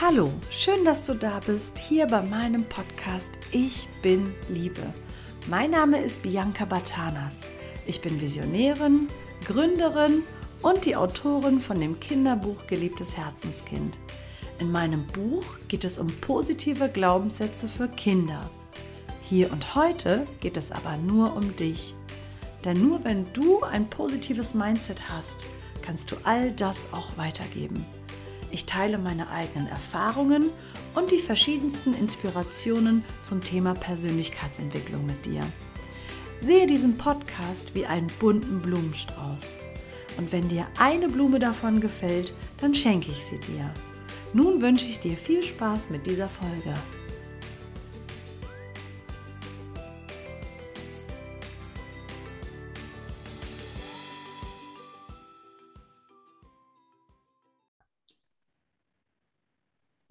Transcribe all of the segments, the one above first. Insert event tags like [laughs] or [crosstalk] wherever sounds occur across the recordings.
Hallo, schön, dass du da bist, hier bei meinem Podcast Ich bin Liebe. Mein Name ist Bianca Batanas. Ich bin Visionärin, Gründerin und die Autorin von dem Kinderbuch Geliebtes Herzenskind. In meinem Buch geht es um positive Glaubenssätze für Kinder. Hier und heute geht es aber nur um dich. Denn nur wenn du ein positives Mindset hast, kannst du all das auch weitergeben. Ich teile meine eigenen Erfahrungen und die verschiedensten Inspirationen zum Thema Persönlichkeitsentwicklung mit dir. Sehe diesen Podcast wie einen bunten Blumenstrauß. Und wenn dir eine Blume davon gefällt, dann schenke ich sie dir. Nun wünsche ich dir viel Spaß mit dieser Folge.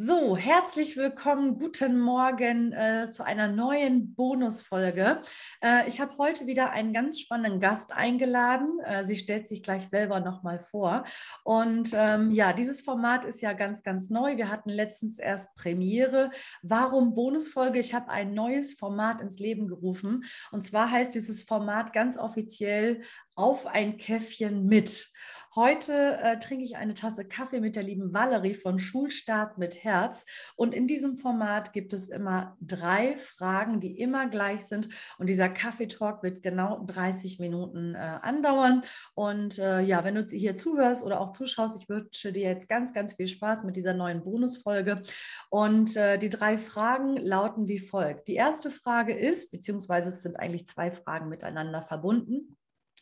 So, herzlich willkommen, guten Morgen äh, zu einer neuen Bonusfolge. Äh, ich habe heute wieder einen ganz spannenden Gast eingeladen. Äh, sie stellt sich gleich selber nochmal vor. Und ähm, ja, dieses Format ist ja ganz, ganz neu. Wir hatten letztens erst Premiere. Warum Bonusfolge? Ich habe ein neues Format ins Leben gerufen. Und zwar heißt dieses Format ganz offiziell auf ein Käffchen mit. Heute äh, trinke ich eine Tasse Kaffee mit der lieben Valerie von Schulstart mit Herz. Und in diesem Format gibt es immer drei Fragen, die immer gleich sind. Und dieser Kaffeetalk wird genau 30 Minuten äh, andauern. Und äh, ja, wenn du hier zuhörst oder auch zuschaust, ich wünsche dir jetzt ganz, ganz viel Spaß mit dieser neuen Bonusfolge. Und äh, die drei Fragen lauten wie folgt. Die erste Frage ist, beziehungsweise es sind eigentlich zwei Fragen miteinander verbunden.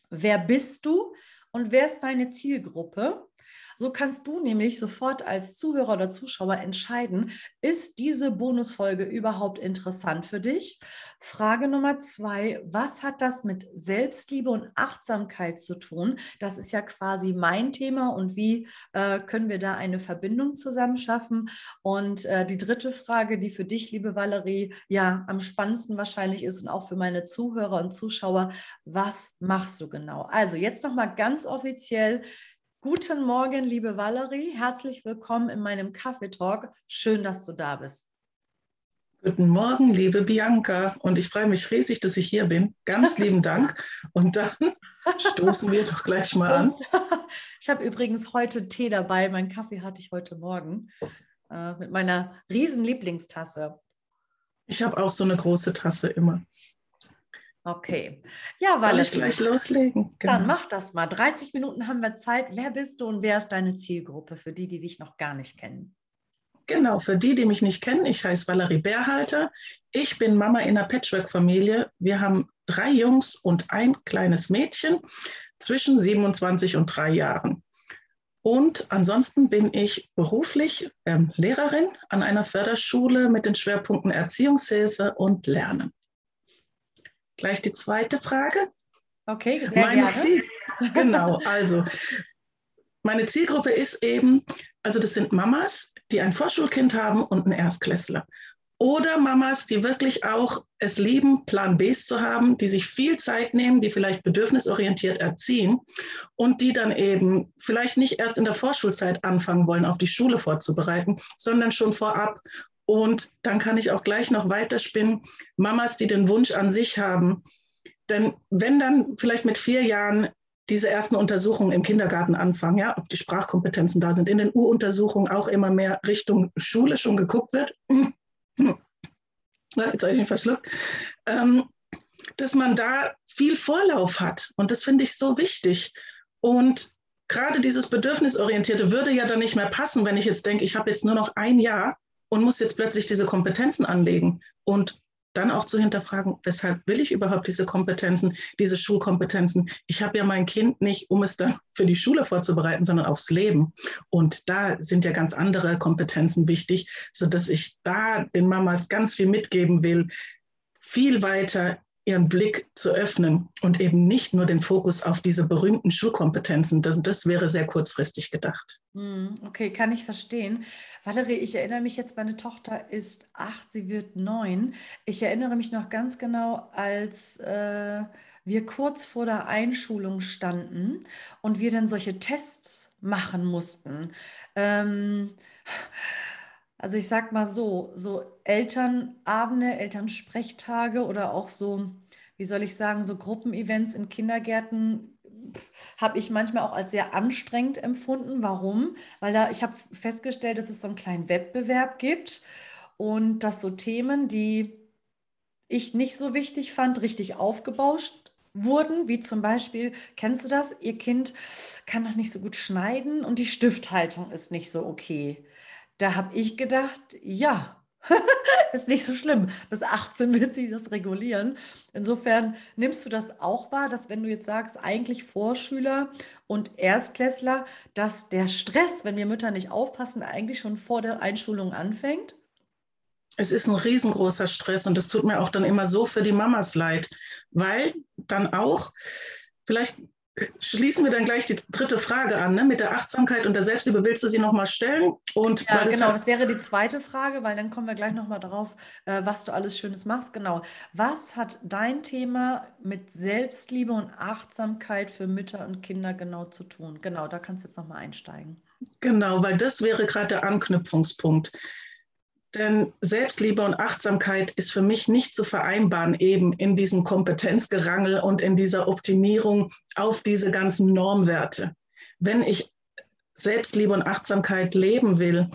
Wer bist du? und wer ist deine Zielgruppe? So kannst du nämlich sofort als Zuhörer oder Zuschauer entscheiden, ist diese Bonusfolge überhaupt interessant für dich? Frage Nummer zwei, was hat das mit Selbstliebe und Achtsamkeit zu tun? Das ist ja quasi mein Thema und wie äh, können wir da eine Verbindung zusammen schaffen? Und äh, die dritte Frage, die für dich, liebe Valerie, ja am spannendsten wahrscheinlich ist und auch für meine Zuhörer und Zuschauer, was machst du genau? Also jetzt nochmal ganz offiziell Guten Morgen, liebe Valerie. Herzlich willkommen in meinem Kaffeetalk. Schön, dass du da bist. Guten Morgen, liebe Bianca. Und ich freue mich riesig, dass ich hier bin. Ganz [laughs] lieben Dank. Und dann stoßen wir doch gleich mal an. [laughs] Ich habe übrigens heute Tee dabei. Mein Kaffee hatte ich heute Morgen äh, mit meiner riesen Lieblingstasse. Ich habe auch so eine große Tasse immer. Okay. Ja, Soll ich gleich loslegen? Genau. Dann mach das mal. 30 Minuten haben wir Zeit. Wer bist du und wer ist deine Zielgruppe für die, die dich noch gar nicht kennen? Genau, für die, die mich nicht kennen, ich heiße Valerie Bärhalter. Ich bin Mama in einer Patchwork-Familie. Wir haben drei Jungs und ein kleines Mädchen zwischen 27 und drei Jahren. Und ansonsten bin ich beruflich ähm, Lehrerin an einer Förderschule mit den Schwerpunkten Erziehungshilfe und Lernen. Gleich die zweite Frage. Okay, sehr meine gerne. Ziel, [laughs] genau, also meine Zielgruppe ist eben, also das sind Mamas, die ein Vorschulkind haben und einen Erstklässler. Oder Mamas, die wirklich auch es lieben, Plan Bs zu haben, die sich viel Zeit nehmen, die vielleicht bedürfnisorientiert erziehen und die dann eben vielleicht nicht erst in der Vorschulzeit anfangen wollen, auf die Schule vorzubereiten, sondern schon vorab und dann kann ich auch gleich noch weiterspinnen. Mamas, die den Wunsch an sich haben. Denn wenn dann vielleicht mit vier Jahren diese ersten Untersuchungen im Kindergarten anfangen, ja, ob die Sprachkompetenzen da sind, in den U-Untersuchungen auch immer mehr Richtung Schule schon geguckt wird. Jetzt habe ich mich verschluckt. Ähm, dass man da viel Vorlauf hat. Und das finde ich so wichtig. Und gerade dieses Bedürfnisorientierte würde ja dann nicht mehr passen, wenn ich jetzt denke, ich habe jetzt nur noch ein Jahr und muss jetzt plötzlich diese Kompetenzen anlegen und dann auch zu hinterfragen, weshalb will ich überhaupt diese Kompetenzen, diese Schulkompetenzen? Ich habe ja mein Kind nicht, um es dann [laughs] für die Schule vorzubereiten, sondern aufs Leben. Und da sind ja ganz andere Kompetenzen wichtig, sodass ich da den Mamas ganz viel mitgeben will, viel weiter ihren Blick zu öffnen und eben nicht nur den Fokus auf diese berühmten Schulkompetenzen. Das, das wäre sehr kurzfristig gedacht. Hm, okay, kann ich verstehen. Valerie, ich erinnere mich jetzt, meine Tochter ist acht, sie wird neun. Ich erinnere mich noch ganz genau, als äh, wir kurz vor der Einschulung standen und wir dann solche Tests machen mussten. Ähm, Also ich sag mal so, so Elternabende, Elternsprechtage oder auch so, wie soll ich sagen, so Gruppenevents in Kindergärten habe ich manchmal auch als sehr anstrengend empfunden. Warum? Weil da ich habe festgestellt, dass es so einen kleinen Wettbewerb gibt und dass so Themen, die ich nicht so wichtig fand, richtig aufgebauscht wurden, wie zum Beispiel, kennst du das? Ihr Kind kann noch nicht so gut schneiden und die Stifthaltung ist nicht so okay. Da habe ich gedacht, ja, [laughs] ist nicht so schlimm. Bis 18 wird sie das regulieren. Insofern nimmst du das auch wahr, dass wenn du jetzt sagst, eigentlich Vorschüler und Erstklässler, dass der Stress, wenn wir Mütter nicht aufpassen, eigentlich schon vor der Einschulung anfängt? es ist ein riesengroßer Stress und es tut mir auch dann immer so für die Mamas leid, weil dann auch, vielleicht schließen wir dann gleich die dritte Frage an, ne? mit der Achtsamkeit und der Selbstliebe. Willst du sie nochmal stellen? Und ja, das genau, das wäre die zweite Frage, weil dann kommen wir gleich nochmal darauf, äh, was du alles Schönes machst. Genau. Was hat dein Thema mit Selbstliebe und Achtsamkeit für Mütter und Kinder genau zu tun? Genau, da kannst du jetzt nochmal einsteigen. Genau, weil das wäre gerade der Anknüpfungspunkt. Denn Selbstliebe und Achtsamkeit ist für mich nicht zu vereinbaren, eben in diesem Kompetenzgerangel und in dieser Optimierung auf diese ganzen Normwerte. Wenn ich Selbstliebe und Achtsamkeit leben will,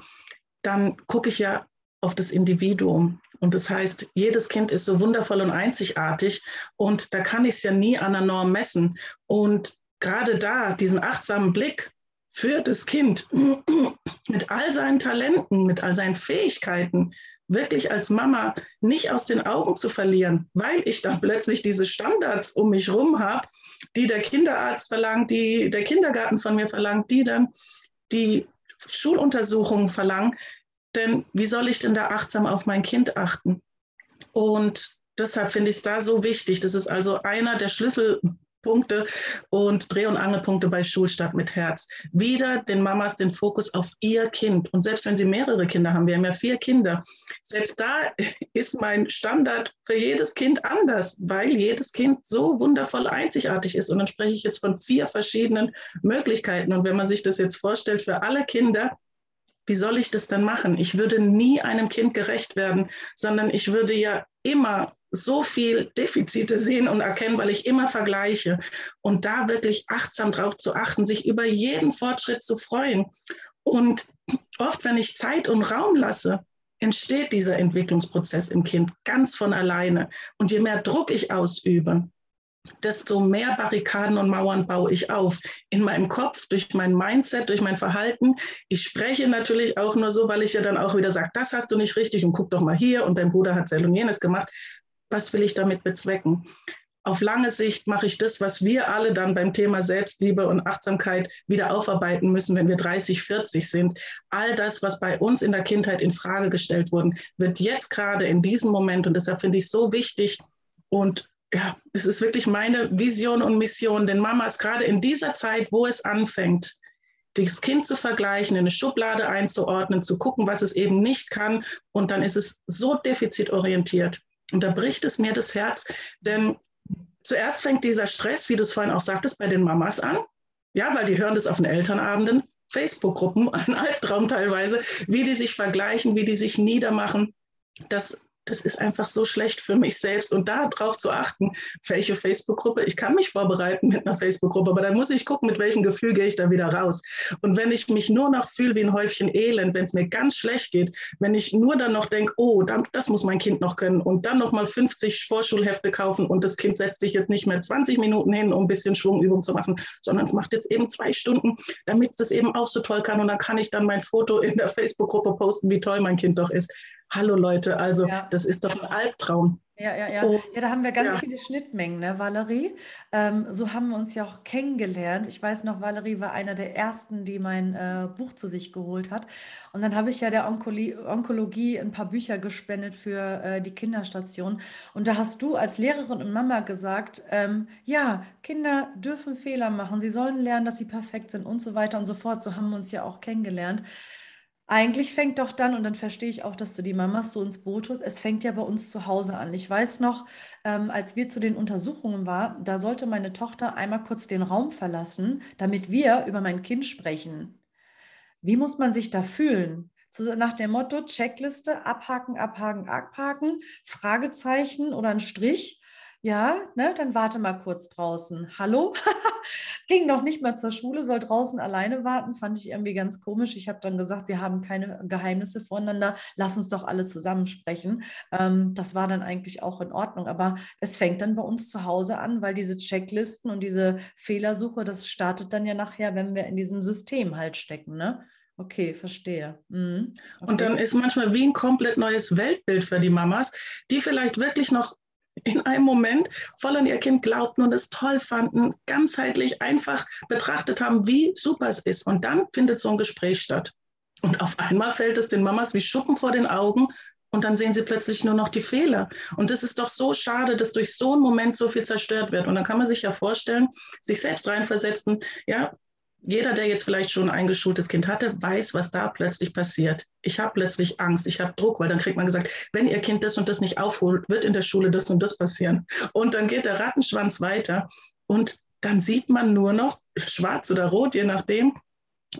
dann gucke ich ja auf das Individuum. Und das heißt, jedes Kind ist so wundervoll und einzigartig und da kann ich es ja nie an der Norm messen. Und gerade da, diesen achtsamen Blick für das Kind [clears throat] mit all seinen Talenten, mit all seinen Fähigkeiten wirklich als Mama nicht aus den Augen zu verlieren, weil ich dann plötzlich diese Standards um mich herum habe, die der Kinderarzt verlangt, die der Kindergarten von mir verlangt, die dann die Schuluntersuchungen verlangen. Denn wie soll ich denn da achtsam auf mein Kind achten? Und deshalb finde ich es da so wichtig. Das ist also einer der Schlüssel, Punkte und Dreh- und Angelpunkte bei Schulstart mit Herz. Wieder den Mamas den Fokus auf ihr Kind. Und selbst wenn sie mehrere Kinder haben, wir haben ja vier Kinder, selbst da [laughs] ist mein Standard für jedes Kind anders, weil jedes Kind so wundervoll einzigartig ist. Und dann spreche ich jetzt von vier verschiedenen Möglichkeiten. Und wenn man sich das jetzt vorstellt für alle Kinder, wie soll ich das denn machen? Ich würde nie einem Kind gerecht werden, sondern ich würde ja immer so viel Defizite sehen und erkennen, weil ich immer vergleiche. Und da wirklich achtsam drauf zu achten, sich über jeden Fortschritt zu freuen. Und oft, wenn ich Zeit und Raum lasse, entsteht dieser Entwicklungsprozess im Kind ganz von alleine. Und je mehr Druck ich ausübe, desto mehr Barrikaden und Mauern baue ich auf. In meinem Kopf, durch mein Mindset, durch mein Verhalten. Ich spreche natürlich auch nur so, weil ich ja dann auch wieder sage, das hast du nicht richtig und guck doch mal hier und dein Bruder hat und jenes gemacht was will ich damit bezwecken? Auf lange Sicht mache ich das, was wir alle dann beim Thema Selbstliebe und Achtsamkeit wieder aufarbeiten müssen, wenn wir 30, 40 sind. All das, was bei uns in der Kindheit in Frage gestellt wurde, wird jetzt gerade in diesem Moment, und deshalb finde ich es so wichtig und ja, es ist wirklich meine Vision und Mission, den Mamas gerade in dieser Zeit, wo es anfängt, das Kind zu vergleichen, in eine Schublade einzuordnen, zu gucken, was es eben nicht kann. Und dann ist es so defizitorientiert. Und da bricht es mir das Herz, denn zuerst fängt dieser Stress, wie du es vorhin auch sagtest, bei den Mamas an. Ja, weil die hören das auf den Elternabenden, Facebook-Gruppen, [laughs] ein Albtraum teilweise, wie die sich vergleichen, wie die sich niedermachen. Das das ist einfach so schlecht für mich selbst. Und darauf zu achten, welche Facebook-Gruppe, ich kann mich vorbereiten mit einer Facebook-Gruppe, aber dann muss ich gucken, mit welchem Gefühl gehe ich da wieder raus. Und wenn ich mich nur noch fühle wie ein Häufchen Elend, wenn es mir ganz schlecht geht, wenn ich nur dann noch denke, oh, das muss mein Kind noch können und dann noch mal 50 Vorschulhefte kaufen und das Kind setzt sich jetzt nicht mehr 20 Minuten hin, um ein bisschen Schwungübung zu machen, sondern es macht jetzt eben zwei Stunden, damit es das eben auch so toll kann. Und dann kann ich dann mein Foto in der Facebook-Gruppe posten, wie toll mein Kind doch ist. Hallo Leute, also ja. das ist doch ein Albtraum. Ja, ja, ja. Oh, ja, da haben wir ganz ja. viele Schnittmengen, ne, Valerie? Ähm, so haben wir uns ja auch kennengelernt. Ich weiß noch, Valerie war einer der ersten, die mein äh, Buch zu sich geholt hat. Und dann habe ich ja der Onkologie, Onkologie ein paar Bücher gespendet für äh, die Kinderstation. Und da hast du als Lehrerin und Mama gesagt, ähm, ja, Kinder dürfen Fehler machen, sie sollen lernen, dass sie perfekt sind und so weiter und so fort. So haben wir uns ja auch kennengelernt. Eigentlich fängt doch dann, und dann verstehe ich auch, dass du die Mamas so ins Boot holst, es fängt ja bei uns zu Hause an. Ich weiß noch, ähm, als wir zu den Untersuchungen waren, da sollte meine Tochter einmal kurz den Raum verlassen, damit wir über mein Kind sprechen. Wie muss man sich da fühlen? So nach dem Motto Checkliste, abhaken, abhaken, abhaken, Fragezeichen oder ein Strich ja, ne, dann warte mal kurz draußen. Hallo? [laughs] Ging noch nicht mal zur Schule, soll draußen alleine warten, fand ich irgendwie ganz komisch. Ich habe dann gesagt, wir haben keine Geheimnisse voneinander, lass uns doch alle zusammen sprechen. Ähm, das war dann eigentlich auch in Ordnung, aber es fängt dann bei uns zu Hause an, weil diese Checklisten und diese Fehlersuche, das startet dann ja nachher, wenn wir in diesem System halt stecken, ne? Okay, verstehe. Mhm. Okay. Und dann ist manchmal wie ein komplett neues Weltbild für die Mamas, die vielleicht wirklich noch in einem Moment voll an ihr Kind glaubten und es toll fanden, ganzheitlich einfach betrachtet haben, wie super es ist. Und dann findet so ein Gespräch statt. Und auf einmal fällt es den Mamas wie Schuppen vor den Augen und dann sehen sie plötzlich nur noch die Fehler. Und das ist doch so schade, dass durch so einen Moment so viel zerstört wird. Und dann kann man sich ja vorstellen, sich selbst reinversetzen, ja, jeder, der jetzt vielleicht schon ein eingeschultes Kind hatte, weiß, was da plötzlich passiert. Ich habe plötzlich Angst, ich habe Druck, weil dann kriegt man gesagt, wenn Ihr Kind das und das nicht aufholt, wird in der Schule das und das passieren. Und dann geht der Rattenschwanz weiter und dann sieht man nur noch schwarz oder rot, je nachdem,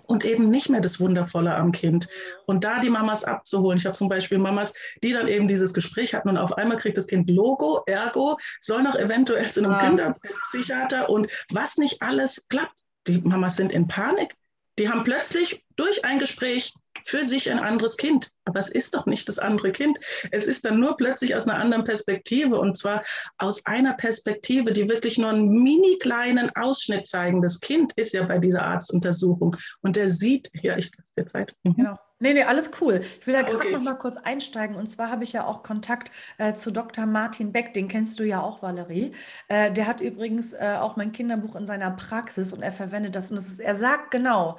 und eben nicht mehr das Wundervolle am Kind. Und da die Mamas abzuholen. Ich habe zum Beispiel Mamas, die dann eben dieses Gespräch hatten und auf einmal kriegt das Kind Logo, Ergo, soll noch eventuell zu einem ja. Kinderpsychiater und was nicht alles klappt die Mamas sind in Panik. Die haben plötzlich durch ein Gespräch für sich ein anderes Kind. Aber es ist doch nicht das andere Kind. Es ist dann nur plötzlich aus einer anderen Perspektive und zwar aus einer Perspektive, die wirklich nur einen mini kleinen Ausschnitt zeigen. Das Kind ist ja bei dieser Arztuntersuchung und der sieht, ja, ich lasse dir Zeit. Mhm. Genau. Nee, nee, alles cool. Ich will da gerade okay. noch mal kurz einsteigen. Und zwar habe ich ja auch Kontakt äh, zu Dr. Martin Beck, den kennst du ja auch, Valerie. Äh, der hat übrigens äh, auch mein Kinderbuch in seiner Praxis und er verwendet das. Und das ist, er sagt genau,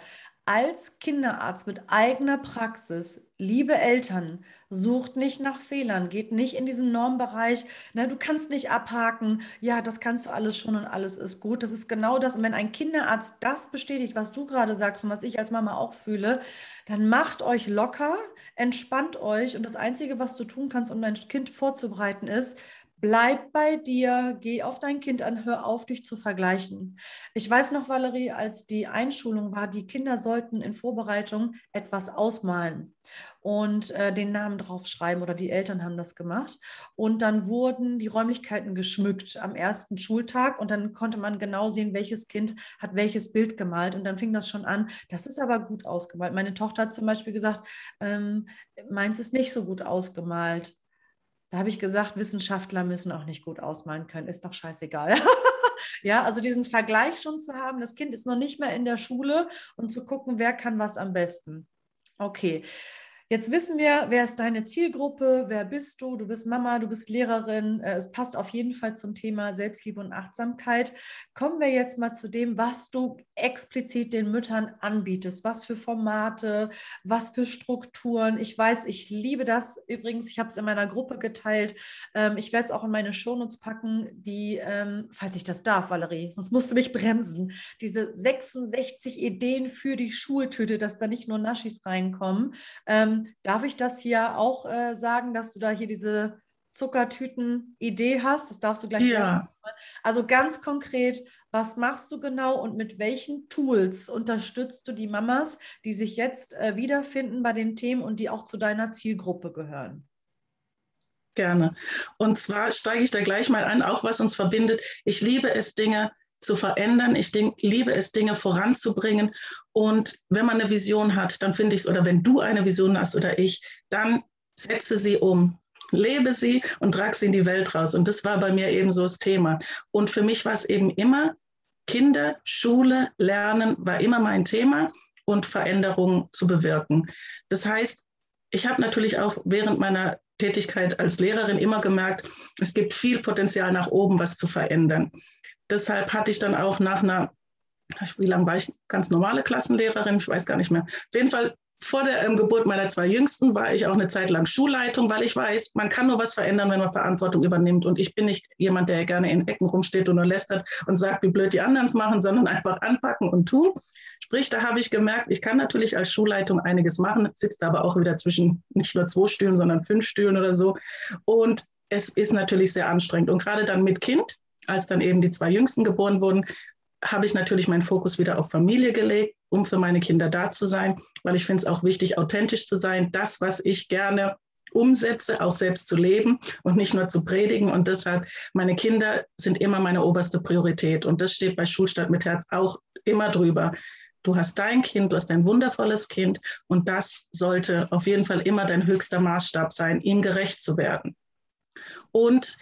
als Kinderarzt mit eigener Praxis, liebe Eltern, sucht nicht nach Fehlern, geht nicht in diesen Normbereich, ne, du kannst nicht abhaken, ja, das kannst du alles schon und alles ist gut. Das ist genau das. Und wenn ein Kinderarzt das bestätigt, was du gerade sagst und was ich als Mama auch fühle, dann macht euch locker, entspannt euch und das Einzige, was du tun kannst, um dein Kind vorzubereiten, ist, Bleib bei dir, geh auf dein Kind an, hör auf, dich zu vergleichen. Ich weiß noch, Valerie, als die Einschulung war, die Kinder sollten in Vorbereitung etwas ausmalen und äh, den Namen draufschreiben oder die Eltern haben das gemacht. Und dann wurden die Räumlichkeiten geschmückt am ersten Schultag und dann konnte man genau sehen, welches Kind hat welches Bild gemalt. Und dann fing das schon an, das ist aber gut ausgemalt. Meine Tochter hat zum Beispiel gesagt, ähm, meins ist nicht so gut ausgemalt. Da habe ich gesagt, Wissenschaftler müssen auch nicht gut ausmalen können, ist doch scheißegal. [laughs] ja, also diesen Vergleich schon zu haben, das Kind ist noch nicht mehr in der Schule und zu gucken, wer kann was am besten. Okay, Jetzt wissen wir, wer ist deine Zielgruppe, wer bist du, du bist Mama, du bist Lehrerin. Äh, es passt auf jeden Fall zum Thema Selbstliebe und Achtsamkeit. Kommen wir jetzt mal zu dem, was du explizit den Müttern anbietest. Was für Formate, was für Strukturen. Ich weiß, ich liebe das. Übrigens, ich habe es in meiner Gruppe geteilt. Ähm, ich werde es auch in meine Shownotes packen, die, ähm, falls ich das darf, Valerie, sonst musst du mich bremsen. Diese 66 Ideen für die Schultüte, dass da nicht nur Naschis reinkommen ähm, darf ich das hier auch äh, sagen, dass du da hier diese Zuckertüten-Idee hast? Das darfst du gleich ja. sagen. Also ganz konkret, was machst du genau und mit welchen Tools unterstützt du die Mamas, die sich jetzt äh, wiederfinden bei den Themen und die auch zu deiner Zielgruppe gehören? Gerne. Und zwar steige ich da gleich mal an, auch was uns verbindet. Ich liebe es, Dinge zu verändern. Ich liebe es, Dinge voranzubringen. Und wenn man eine Vision hat, dann finde ich es, oder wenn du eine Vision hast oder ich, dann setze sie um. Lebe sie und trage sie in die Welt raus. Und das war bei mir eben so das Thema. Und für mich war es eben immer Kinder, Schule, Lernen war immer mein Thema und Veränderungen zu bewirken. Das heißt, ich habe natürlich auch während meiner Tätigkeit als Lehrerin immer gemerkt, es gibt viel Potenzial nach oben, was zu verändern deshalb hatte ich dann auch nach einer, wie lange war ich ganz normale Klassenlehrerin, ich weiß gar nicht mehr. Auf jeden Fall vor der ähm, Geburt meiner zwei Jüngsten war ich auch eine Zeit lang Schulleitung, weil ich weiß, man kann nur was verändern, wenn man Verantwortung übernimmt. Und ich bin nicht jemand, der gerne in Ecken rumsteht und nur lästert und sagt, wie blöd die anderen es machen, sondern einfach anpacken und tun. Sprich, da habe ich gemerkt, ich kann natürlich als Schulleitung einiges machen, sitzt aber auch wieder zwischen nicht nur zwei Stühlen, sondern fünf Stühlen oder so. Und es ist natürlich sehr anstrengend. Und gerade dann mit Kind, als dann eben die zwei Jüngsten geboren wurden, habe ich natürlich meinen Fokus wieder auf Familie gelegt. um für meine Kinder da zu sein, weil ich finde es auch wichtig, authentisch zu sein, das, was ich gerne umsetze, auch selbst zu leben und nicht nur zu predigen. Und deshalb, meine Kinder sind immer meine oberste Priorität. Und das steht bei Schulstadt mit Herz auch immer drüber. Du hast dein Kind, du hast ein wundervolles Kind und das sollte auf jeden Fall immer dein höchster Maßstab sein, ihm gerecht zu werden. Und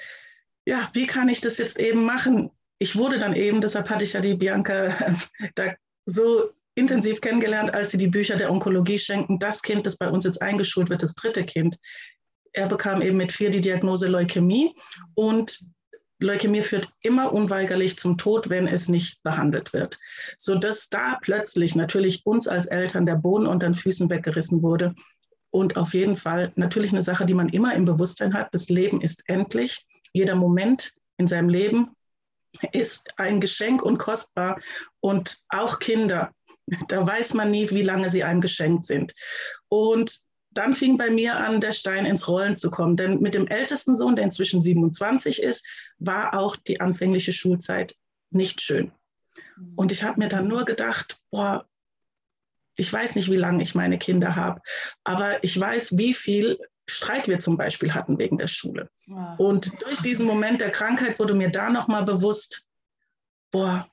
ja, wie kann ich das jetzt eben machen? Ich wurde dann eben, deshalb hatte ich ja die Bianca [laughs] da so intensiv kennengelernt, als sie die Bücher der Onkologie schenken. Das Kind, das bei uns jetzt eingeschult wird, das dritte Kind. Er bekam eben mit vier die Diagnose Leukämie und Leukämie führt immer unweigerlich zum Tod, wenn es nicht behandelt wird. Sodass da plötzlich natürlich uns als Eltern der Boden unter den Füßen weggerissen wurde. Und auf jeden Fall natürlich eine Sache, die man immer im Bewusstsein hat. Das Leben ist endlich. Jeder Moment in seinem Leben ist ein Geschenk und kostbar. Und auch Kinder da weiß man nie, wie lange sie einem geschenkt sind. Und dann fing bei mir an, der Stein ins Rollen zu kommen. Denn mit dem ältesten Sohn, der inzwischen 27 ist, war auch die anfängliche Schulzeit nicht schön. Und ich habe mir dann nur gedacht, boah, ich weiß nicht, wie lange ich meine Kinder habe, aber ich weiß, wie viel Streit wir zum Beispiel hatten wegen der Schule. Ja. Und durch diesen Moment der Krankheit wurde mir da nochmal bewusst, boah,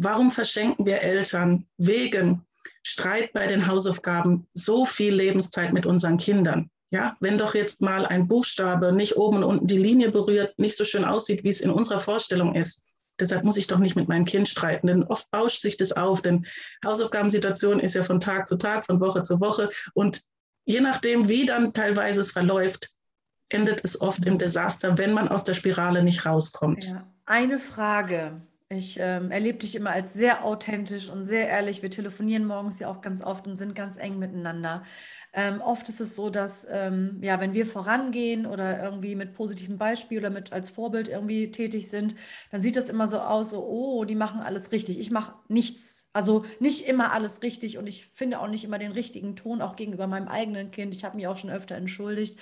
Warum verschenken wir Eltern wegen Streit bei den Hausaufgaben so viel Lebenszeit mit unseren Kindern? Ja, wenn doch jetzt mal ein Buchstabe nicht oben und unten die Linie berührt, nicht so schön aussieht, wie es in unserer Vorstellung ist. Deshalb muss ich doch nicht mit meinem Kind streiten, denn oft bauscht sich das auf, denn Hausaufgabensituation ist ja von Tag zu Tag, von Woche zu Woche und je nachdem, wie dann teilweise es verläuft, endet es oft im Desaster, wenn man aus der Spirale nicht rauskommt. Ja. Eine Frage, ich ähm, erlebe dich immer als sehr authentisch und sehr ehrlich. Wir telefonieren morgens ja auch ganz oft und sind ganz eng miteinander. Ähm, oft ist es so, dass, ähm, ja, wenn wir vorangehen oder irgendwie mit positivem Beispiel oder mit als Vorbild irgendwie tätig sind, dann sieht das immer so aus, so, oh, die machen alles richtig. Ich mache nichts, also nicht immer alles richtig und ich finde auch nicht immer den richtigen Ton, auch gegenüber meinem eigenen Kind. Ich habe mich auch schon öfter entschuldigt.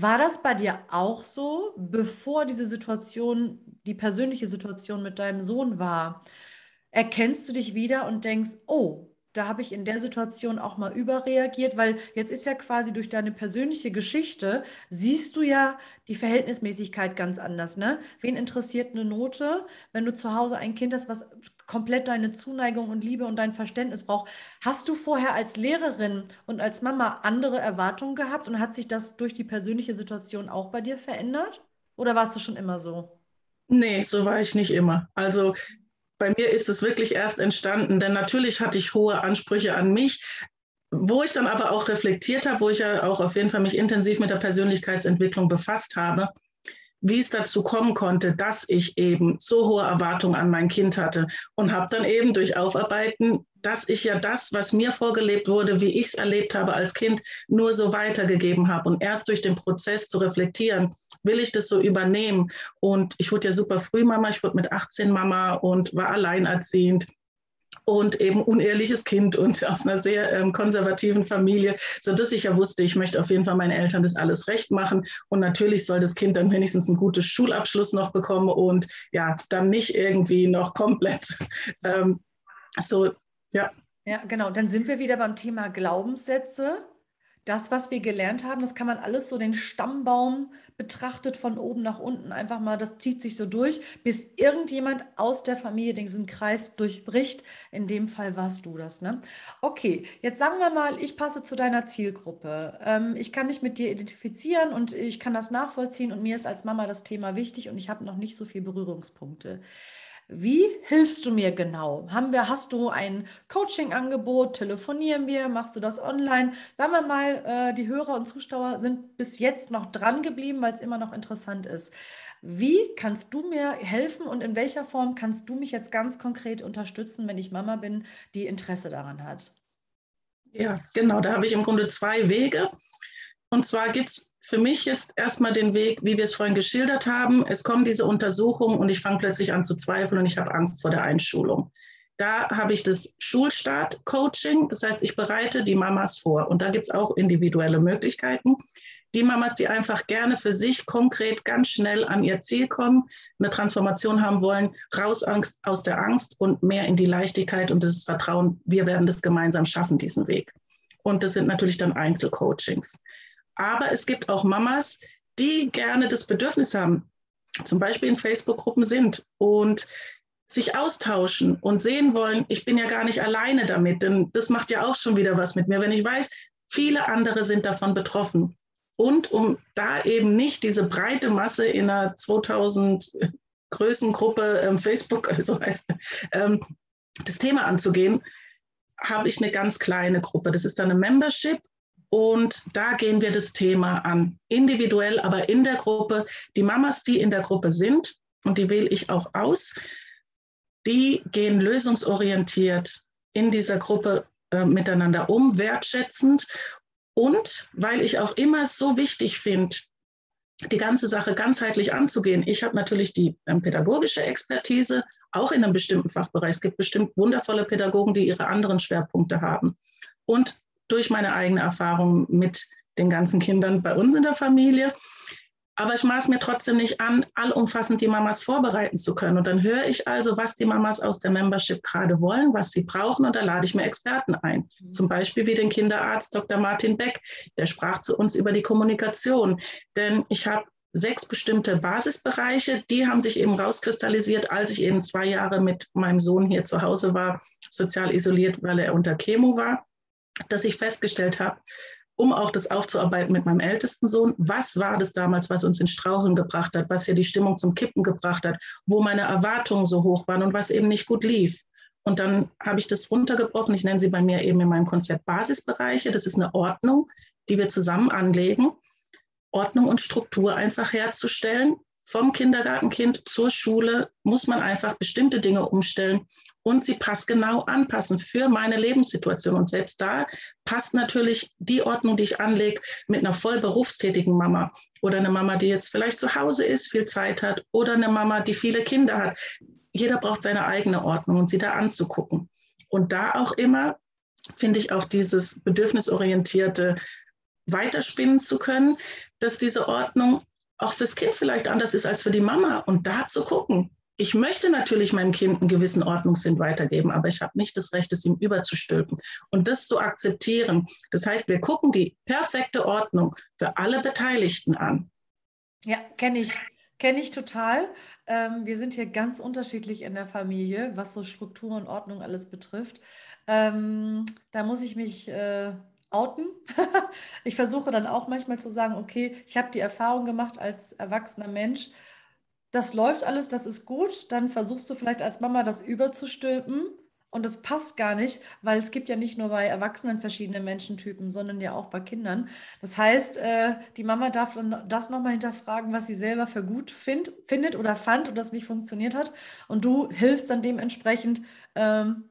War das bei dir auch so, bevor diese Situation, die persönliche Situation mit deinem Sohn war? Erkennst du dich wieder und denkst, oh, da habe ich in der Situation auch mal überreagiert, weil jetzt ist ja quasi durch deine persönliche Geschichte, siehst du ja die Verhältnismäßigkeit ganz anders. Ne? Wen interessiert eine Note, wenn du zu Hause ein Kind hast, was komplett deine Zuneigung und Liebe und dein Verständnis braucht. Hast du vorher als Lehrerin und als Mama andere Erwartungen gehabt und hat sich das durch die persönliche Situation auch bei dir verändert? Oder warst du schon immer so? Nee, so war ich nicht immer. Also bei mir ist es wirklich erst entstanden, denn natürlich hatte ich hohe Ansprüche an mich, wo ich dann aber auch reflektiert habe, wo ich ja auch auf jeden Fall mich intensiv mit der Persönlichkeitsentwicklung befasst habe, wie es dazu kommen konnte, dass ich eben so hohe Erwartungen an mein Kind hatte und habe dann eben durch Aufarbeiten, dass ich ja das, was mir vorgelebt wurde, wie ich es erlebt habe als Kind, nur so weitergegeben habe und erst durch den Prozess zu reflektieren, will ich das so übernehmen? Und ich wurde ja super früh Mama, ich wurde mit 18 Mama und war alleinerziehend und eben unehrliches Kind und [laughs] aus einer sehr ähm, konservativen Familie, sodass ich ja wusste, ich möchte auf jeden Fall meinen Eltern das alles recht machen. Und natürlich soll das Kind dann wenigstens einen guten Schulabschluss noch bekommen und ja, dann nicht irgendwie noch komplett [laughs] ähm, so, ja. Ja, genau. Dann sind wir wieder beim Thema Glaubenssätze das, was wir gelernt haben, das kann man alles so den Stammbaum betrachtet von oben nach unten einfach mal, das zieht sich so durch, bis irgendjemand aus der Familie diesen Kreis durchbricht. In dem Fall warst du das, ne? Okay, jetzt sagen wir mal, ich passe zu deiner Zielgruppe. Ähm, ich kann mich mit dir identifizieren und ich kann das nachvollziehen und mir ist als Mama das Thema wichtig und ich habe noch nicht so viele Berührungspunkte. Wie hilfst du mir genau? Haben wir, hast du ein Coaching-Angebot? Telefonieren wir? Machst du das online? Sagen wir mal, äh, die Hörer und Zuschauer sind bis jetzt noch dran geblieben, weil es immer noch interessant ist. Wie kannst du mir helfen und in welcher Form kannst du mich jetzt ganz konkret unterstützen, wenn ich Mama bin, die Interesse daran hat? Ja, genau. Da habe ich im Grunde zwei Wege. Und zwar gibt es für mich jetzt erstmal den Weg, wie wir es vorhin geschildert haben. Es kommen diese Untersuchungen und ich fange plötzlich an zu zweifeln und ich habe Angst vor der Einschulung. Da habe ich das Schulstart-Coaching, das heißt, ich bereite die Mamas vor und da gibt es auch individuelle Möglichkeiten. die Mamas, die einfach gerne für sich konkret ganz schnell an ihr Ziel kommen, eine Transformation haben wollen, raus aus der Angst und mehr in die Leichtigkeit und das Vertrauen, wir werden das gemeinsam schaffen, diesen Weg. Und das sind natürlich dann Einzelcoachings. Aber es gibt auch Mamas, die gerne das Bedürfnis haben, zum Beispiel in Facebook-Gruppen sind und sich austauschen und sehen wollen, ich bin ja gar nicht alleine damit, denn das macht ja auch schon wieder was mit mir, wenn ich weiß, viele andere sind davon betroffen. Und um da eben nicht diese breite Masse in einer 2000 Größengruppe ähm, Facebook oder so heißt, ähm, das Thema anzugehen, habe ich eine ganz kleine Gruppe. Das ist dann eine Membership und da gehen wir das Thema an, individuell, aber in der Gruppe. Die Mamas, die in der Gruppe sind, und die wähle ich auch aus, die gehen lösungsorientiert in dieser Gruppe äh, miteinander um, wertschätzend. Und weil ich auch immer so wichtig finde, die ganze Sache ganzheitlich anzugehen. Ich habe natürlich die ähm, pädagogische Expertise, auch in einem bestimmten Fachbereich. Es gibt bestimmt wundervolle Pädagogen, die ihre anderen Schwerpunkte haben. Und durch meine eigene Erfahrung mit den ganzen Kindern bei uns in der Familie. Aber ich maß mir trotzdem nicht an, allumfassend die Mamas vorbereiten zu können. Und dann höre ich also, was die Mamas aus der Membership gerade wollen, was sie brauchen. Und da lade ich mir Experten ein. Mhm. Zum Beispiel wie den Kinderarzt Dr. Martin Beck. Der sprach zu uns über die Kommunikation. Denn ich habe sechs bestimmte Basisbereiche, die haben sich eben rauskristallisiert, als ich eben zwei Jahre mit meinem Sohn hier zu Hause war, sozial isoliert, weil er unter Chemo war dass ich festgestellt habe, um auch das aufzuarbeiten mit meinem ältesten Sohn, was war das damals, was uns in Straucheln gebracht hat, was ja die Stimmung zum Kippen gebracht hat, wo meine Erwartungen so hoch waren und was eben nicht gut lief. Und dann habe ich das runtergebrochen. Ich nenne sie bei mir eben in meinem Konzept Basisbereiche. Das ist eine Ordnung, die wir zusammen anlegen. Ordnung und Struktur einfach herzustellen. Vom Kindergartenkind zur Schule muss man einfach bestimmte Dinge umstellen, und sie passgenau anpassen für meine Lebenssituation. Und selbst da passt natürlich die Ordnung, die ich anlege, mit einer voll berufstätigen Mama oder eine Mama, die jetzt vielleicht zu Hause ist, viel Zeit hat oder eine Mama, die viele Kinder hat. Jeder braucht seine eigene Ordnung und sie da anzugucken. Und da auch immer finde ich auch dieses bedürfnisorientierte weiterspinnen zu können, dass diese Ordnung auch fürs Kind vielleicht anders ist als für die Mama und da zu gucken, ich möchte natürlich meinem Kind einen gewissen Ordnungssinn weitergeben, aber ich habe nicht das Recht, es ihm überzustülpen. Und das zu akzeptieren. Das heißt, wir gucken die perfekte Ordnung für alle Beteiligten an. Ja, kenne ich. Kenne ich total. Ähm, wir sind hier ganz unterschiedlich in der Familie, was so Struktur und Ordnung alles betrifft. Ähm, da muss ich mich äh, outen. [laughs] ich versuche dann auch manchmal zu sagen, okay, ich habe die Erfahrung gemacht als erwachsener Mensch, das läuft alles, das ist gut, dann versuchst du vielleicht als Mama das überzustülpen und das passt gar nicht, weil es gibt ja nicht nur bei Erwachsenen verschiedene Menschentypen, sondern ja auch bei Kindern. Das heißt, äh, die Mama darf dann das nochmal hinterfragen, was sie selber für gut find, findet oder fand und das nicht funktioniert hat. Und du hilfst dann dementsprechend,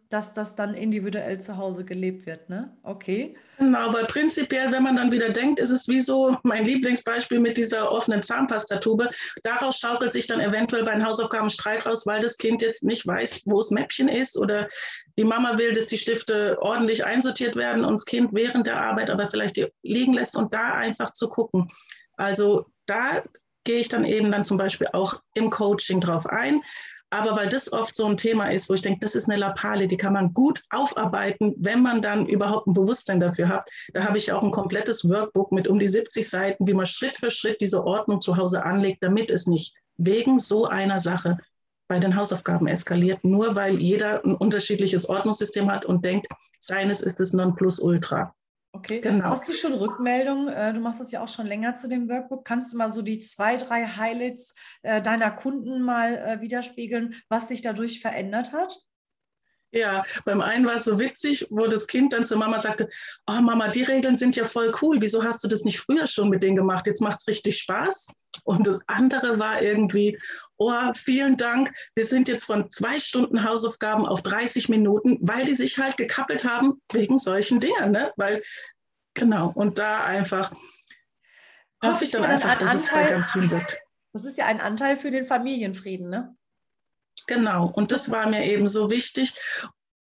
dass das dann individuell zu Hause gelebt wird. Ne? Okay. Genau, weil prinzipiell, wenn man dann wieder denkt, ist es wie so mein Lieblingsbeispiel mit dieser offenen Zahnpastatube. Daraus schaukelt sich dann eventuell bei den Hausaufgaben Streit raus, weil das Kind jetzt nicht weiß, wo das Mäppchen ist oder die Mama will, dass die Stifte ordentlich einsortiert werden und das Kind während der Arbeit aber vielleicht die liegen lässt und da einfach zu gucken. Also da gehe ich dann eben dann zum Beispiel auch im Coaching drauf ein. Aber weil das oft so ein Thema ist, wo ich denke, das ist eine Lappale, die kann man gut aufarbeiten, wenn man dann überhaupt ein Bewusstsein dafür hat. Da habe ich auch ein komplettes Workbook mit um die 70 Seiten, wie man Schritt für Schritt diese Ordnung zu Hause anlegt, damit es nicht wegen so einer Sache bei den Hausaufgaben eskaliert, nur weil jeder ein unterschiedliches Ordnungssystem hat und denkt, seines ist das Nonplusultra. Okay, genau. Hast du schon Rückmeldungen? Äh, du machst das ja auch schon länger zu dem Workbook. Kannst du mal so die zwei, drei Highlights äh, deiner Kunden mal äh, widerspiegeln, was sich dadurch verändert hat? Ja, beim einen war es so witzig, wo das Kind dann zur Mama sagte, oh Mama, die Regeln sind ja voll cool, wieso hast du das nicht früher schon mit denen gemacht? Jetzt macht es richtig Spaß. Und das andere war irgendwie, oh, vielen Dank, wir sind jetzt von zwei Stunden Hausaufgaben auf 30 Minuten, weil die sich halt gekappelt haben wegen solchen Dingen, ne? Weil, genau, und da einfach hoffe ich dann einfach, dass es bei ganz viel wird. Das ist ja ein Anteil für den Familienfrieden, ne? Genau, und das war mir eben so wichtig.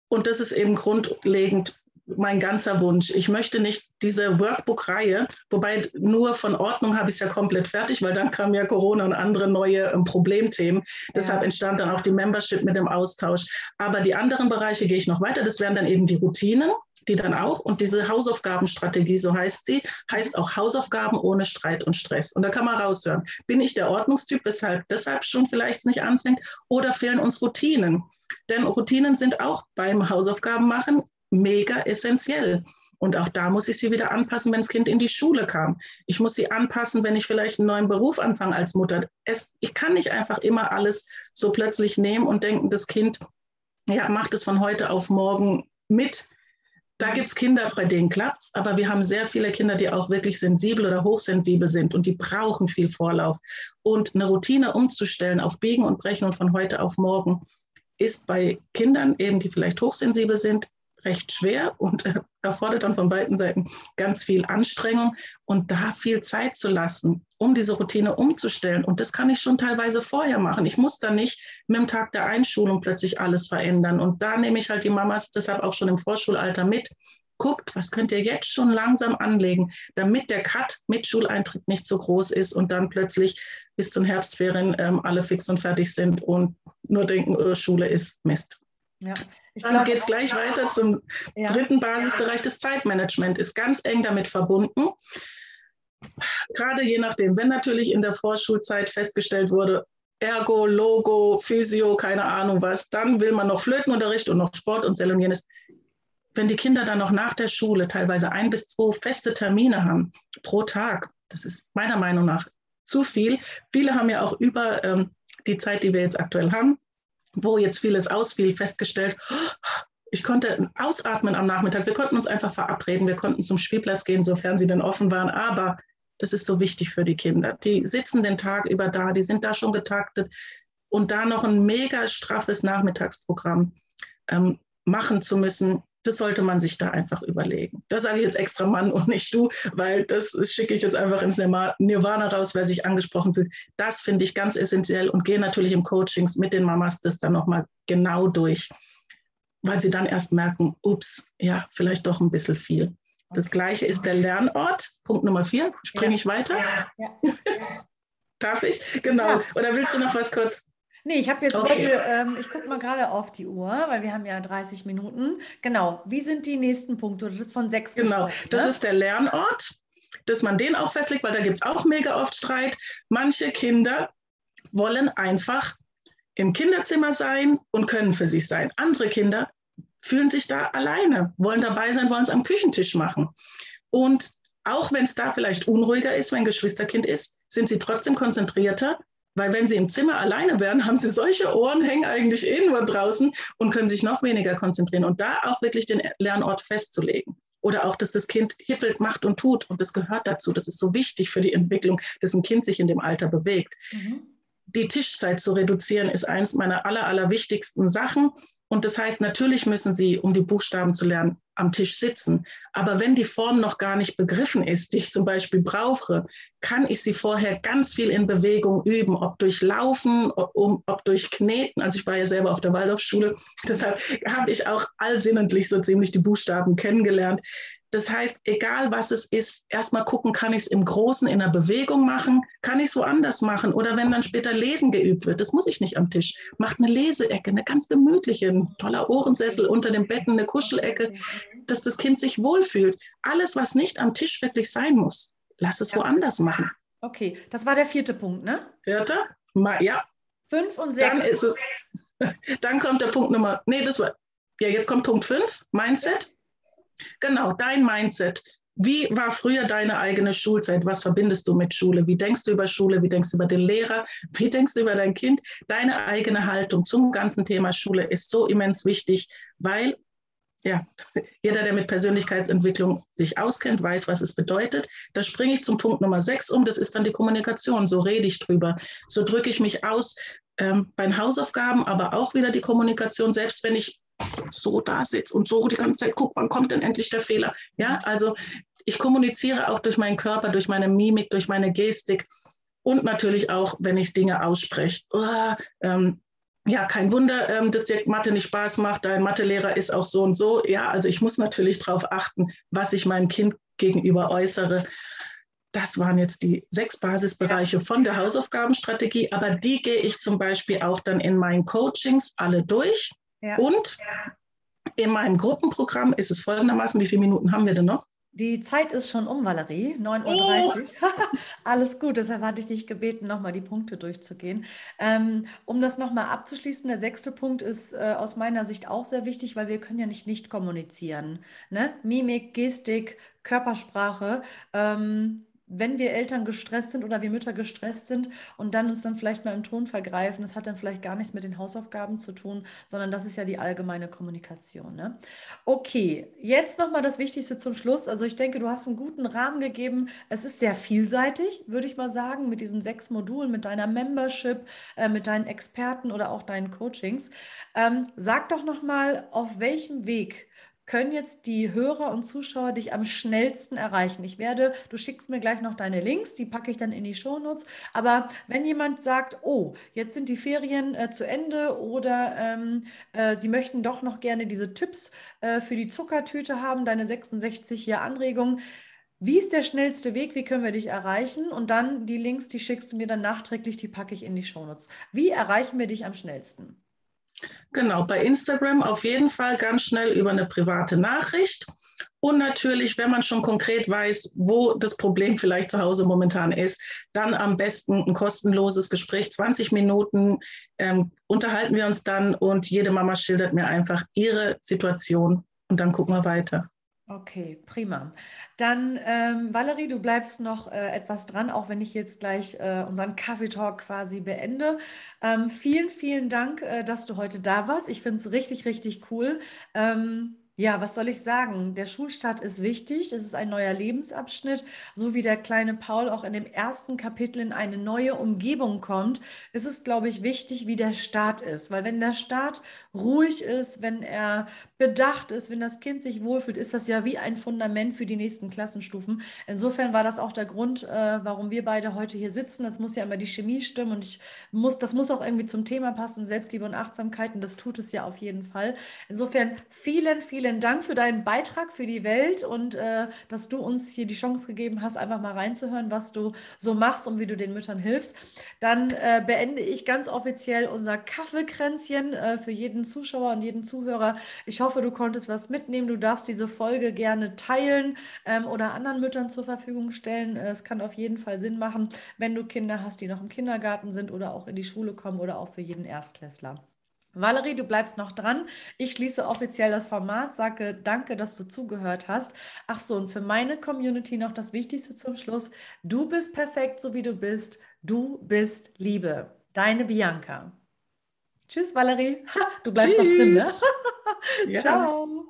Und das ist eben grundlegend, mein ganzer Wunsch. Ich möchte nicht diese Workbook-Reihe, wobei nur von Ordnung habe ich es ja komplett fertig, weil dann kam ja Corona und andere neue ähm, Problemthemen. Deshalb entstand dann auch die Membership mit dem Austausch. Aber die anderen Bereiche gehe ich noch weiter. Das wären dann eben die Routinen, die dann auch. Und diese Hausaufgabenstrategie, so heißt sie, heißt auch Hausaufgaben ohne Streit und Stress. Und da kann man raushören. Bin ich der Ordnungstyp, weshalb deshalb schon vielleicht nicht anfängt? Oder fehlen uns Routinen? Denn Routinen sind auch beim Hausaufgaben machen mega essentiell. Und auch da muss ich sie wieder anpassen, wenn das Kind in die Schule kam. Ich muss sie anpassen, wenn ich vielleicht einen neuen Beruf anfange als Mutter. Es, ich kann nicht einfach immer alles so plötzlich nehmen und denken, das Kind ja, macht es von heute auf morgen mit. Da gibt es Kinder, bei denen klappt es, aber wir haben sehr viele Kinder, die auch wirklich sensibel oder hochsensibel sind und die brauchen viel Vorlauf. Und eine Routine umzustellen auf Biegen und Brechen und von heute auf morgen ist bei Kindern eben, die vielleicht hochsensibel sind, recht schwer und [laughs] erfordert dann von beiden Seiten ganz viel Anstrengung und da viel Zeit zu lassen, um diese Routine umzustellen. Und das kann ich schon teilweise vorher machen. Ich muss dann nicht mit dem Tag der Einschulung plötzlich alles verändern. Und da nehme ich halt die Mamas deshalb auch schon im Vorschulalter mit. Guckt, was könnt ihr jetzt schon langsam anlegen, damit der Cut mit Schuleintritt nicht so groß ist und dann plötzlich bis zum Herbstferien ähm, alle fix und fertig sind und nur denken, oh, Schule ist Mist. Ja. Ich Dann geht es gleich weiter zum ja. dritten Basisbereich. Das Zeitmanagement ist ganz eng damit verbunden. Gerade je nachdem, wenn natürlich in der Vorschulzeit festgestellt wurde, Ergo, Logo, Physio, keine Ahnung was, dann will man noch Flötenunterricht und noch Sport und Zell und jenes. Wenn die Kinder dann noch nach der Schule teilweise ein bis zwei feste Termine haben pro Tag, das ist meiner Meinung nach zu viel. Viele haben ja auch über ähm, die Zeit, die wir jetzt aktuell haben, wo jetzt vieles ausfiel, festgestellt, ich konnte ausatmen am Nachmittag. Wir konnten uns einfach verabreden. Wir konnten zum Spielplatz gehen, sofern sie denn offen waren. Aber das ist so wichtig für die Kinder. Die sitzen den Tag über da, die sind da schon getaktet. Und da noch ein mega straffes Nachmittagsprogramm ähm, machen zu müssen, das sollte man sich da einfach überlegen. Das sage ich jetzt extra Mann und nicht du, weil das schicke ich jetzt einfach ins Nirvana raus, wer sich angesprochen fühlt. Das finde ich ganz essentiell und gehe natürlich im Coachings mit den Mamas das dann nochmal genau durch, weil sie dann erst merken, ups, ja, vielleicht doch ein bisschen viel. Das gleiche ist der Lernort. Punkt Nummer vier. Springe ja. ich weiter? Ja. ja. [laughs] Darf ich? Genau. Oder willst du noch was kurz Nee, ich habe jetzt okay. heute, ähm, ich gucke mal gerade auf die Uhr, weil wir haben ja 30 Minuten. Genau, wie sind die nächsten Punkte? Das ist von sechs Genau, ne? das ist der Lernort, dass man den auch festlegt, weil da gibt es auch mega oft Streit. Manche Kinder wollen einfach im Kinderzimmer sein und können für sich sein. Andere Kinder fühlen sich da alleine, wollen dabei sein, wollen es am Küchentisch machen. Und auch wenn es da vielleicht unruhiger ist, wenn Geschwisterkind ist, sind sie trotzdem konzentrierter, weil wenn sie im Zimmer alleine wären, haben sie solche Ohren, hängen eigentlich eh nur draußen und können sich noch weniger konzentrieren. Und da auch wirklich den Lernort festzulegen. Oder auch, dass das Kind hippelt, macht und tut. Und das gehört dazu. Das ist so wichtig für die Entwicklung, dass ein Kind sich in dem Alter bewegt. Mhm. Die Tischzeit zu reduzieren ist eins meiner aller, aller wichtigsten Sachen. Und das heißt, natürlich müssen sie, um die Buchstaben zu lernen, am Tisch sitzen. Aber wenn die Form noch gar nicht begriffen ist, die ich zum Beispiel brauche, kann ich sie vorher ganz viel in Bewegung üben, ob durch Laufen, ob, ob durch Kneten. Also ich war ja selber auf der Waldorfschule, deshalb habe ich auch allsinnentlich so ziemlich die Buchstaben kennengelernt. Das heißt, egal was es ist, erstmal gucken, kann ich es im Großen in der Bewegung machen, kann ich es woanders machen oder wenn dann später Lesen geübt wird, das muss ich nicht am Tisch. Macht eine Leseecke, eine ganz gemütliche, ein toller Ohrensessel unter dem Betten, eine Kuschelecke, dass das Kind sich wohlfühlt. Alles, was nicht am Tisch wirklich sein muss, lass es ja. woanders machen. Okay, das war der vierte Punkt, ne? Vierter? ja. Fünf und sechs. Dann, ist es, [laughs] dann kommt der Punkt Nummer, nee, das war, ja, jetzt kommt Punkt fünf, Mindset. Genau, dein Mindset. Wie war früher deine eigene Schulzeit? Was verbindest du mit Schule? Wie denkst du über Schule? Wie denkst du über den Lehrer? [laughs] Wie denkst du über dein Kind? Deine eigene Haltung zum ganzen Thema Schule ist so immens wichtig, weil ja, [laughs] jeder, der mit Persönlichkeitsentwicklung sich auskennt, weiß, was es bedeutet. Da springe ich zum Punkt Nummer sechs um. Das ist dann die Kommunikation. So rede ich drüber. So drücke ich mich aus ähm, bei Hausaufgaben, aber auch wieder die Kommunikation. Selbst wenn ich so da sitze und so die ganze Zeit gucke, wann kommt denn endlich der Fehler? Ja, also ich kommuniziere auch durch meinen Körper, durch meine Mimik, durch meine Gestik und natürlich auch, wenn ich Dinge ausspreche. Oh, ähm, ja, kein Wunder, ähm, dass dir Mathe nicht Spaß macht. Dein Mathelehrer ist auch so und so. Ja, also ich muss natürlich darauf achten, was ich meinem Kind gegenüber äußere. Das waren jetzt die sechs Basisbereiche von der Hausaufgabenstrategie, aber die gehe ich zum Beispiel auch dann in meinen Coachings alle durch. Ja. Und in meinem Gruppenprogramm ist es folgendermaßen, wie viele Minuten haben wir denn noch? Die Zeit ist schon um, Valerie, 9.30 Uhr. Oh. [laughs] Alles gut, deshalb hatte ich dich gebeten, nochmal die Punkte durchzugehen. Ähm, um das nochmal abzuschließen, der sechste Punkt ist äh, aus meiner Sicht auch sehr wichtig, weil wir können ja nicht nicht kommunizieren. Ne? Mimik, Gestik, Körpersprache. Ähm, wenn wir Eltern gestresst sind oder wir Mütter gestresst sind und dann uns dann vielleicht mal im Ton vergreifen, das hat dann vielleicht gar nichts mit den Hausaufgaben zu tun, sondern das ist ja die allgemeine Kommunikation. Ne? Okay, jetzt nochmal das Wichtigste zum Schluss. Also ich denke, du hast einen guten Rahmen gegeben. Es ist sehr vielseitig, würde ich mal sagen, mit diesen sechs Modulen, mit deiner Membership, äh, mit deinen Experten oder auch deinen Coachings. Ähm, sag doch nochmal, auf welchem Weg können jetzt die Hörer und Zuschauer dich am schnellsten erreichen? Ich werde, du schickst mir gleich noch deine Links, die packe ich dann in die Shownotes. Aber wenn jemand sagt, oh, jetzt sind die Ferien äh, zu Ende oder ähm, äh, sie möchten doch noch gerne diese Tipps äh, für die Zuckertüte haben, deine 66 hier Anregungen, wie ist der schnellste Weg? Wie können wir dich erreichen? Und dann die Links, die schickst du mir dann nachträglich, die packe ich in die Shownotes. Wie erreichen wir dich am schnellsten? Genau, bei Instagram auf jeden Fall ganz schnell über eine private Nachricht. Und natürlich, wenn man schon konkret weiß, wo das Problem vielleicht zu Hause momentan ist, dann am besten ein kostenloses Gespräch, 20 Minuten, ähm, unterhalten wir uns dann und jede Mama schildert mir einfach ihre Situation und dann gucken wir weiter. Okay, prima. Dann, ähm, Valerie, du bleibst noch äh, etwas dran, auch wenn ich jetzt gleich äh, unseren Kaffeetalk quasi beende. Ähm, vielen, vielen Dank, äh, dass du heute da warst. Ich finde es richtig, richtig cool. Ähm, ja, was soll ich sagen? Der Schulstart ist wichtig. Es ist ein neuer Lebensabschnitt. So wie der kleine Paul auch in dem ersten Kapitel in eine neue Umgebung kommt, ist es, glaube ich, wichtig, wie der Start ist. Weil wenn der Start ruhig ist, wenn er bedacht ist, wenn das Kind sich wohlfühlt, ist das ja wie ein Fundament für die nächsten Klassenstufen. Insofern war das auch der Grund, äh, warum wir beide heute hier sitzen. Das muss ja immer die Chemie stimmen und ich muss, das muss auch irgendwie zum Thema passen, Selbstliebe und Achtsamkeit. Und das tut es ja auf jeden Fall. Insofern vielen, vielen Dank für deinen Beitrag für die Welt und äh, dass du uns hier die Chance gegeben hast, einfach mal reinzuhören, was du so machst und wie du den Müttern hilfst. Dann äh, beende ich ganz offiziell unser Kaffeekränzchen für jeden Zuschauer und jeden Zuhörer. Ich hoffe, du konntest was mitnehmen. Du darfst diese Folge gerne teilen ähm, oder anderen Müttern zur Verfügung stellen. Äh, es kann auf jeden Fall Sinn machen, wenn du Kinder hast, die noch im Kindergarten sind oder auch in die Schule kommen oder auch für jeden Erstklässler. Valerie, du bleibst noch dran. Ich schließe offiziell das Format, sage danke, dass du zugehört hast. Ach so, und für meine Community noch das Wichtigste zum Schluss. Du bist perfekt, so wie du bist. Du bist Liebe. Deine Bianca. Tschüss, Valerie. du bleibst Tschüss. noch drin, ne? [laughs] Ciao.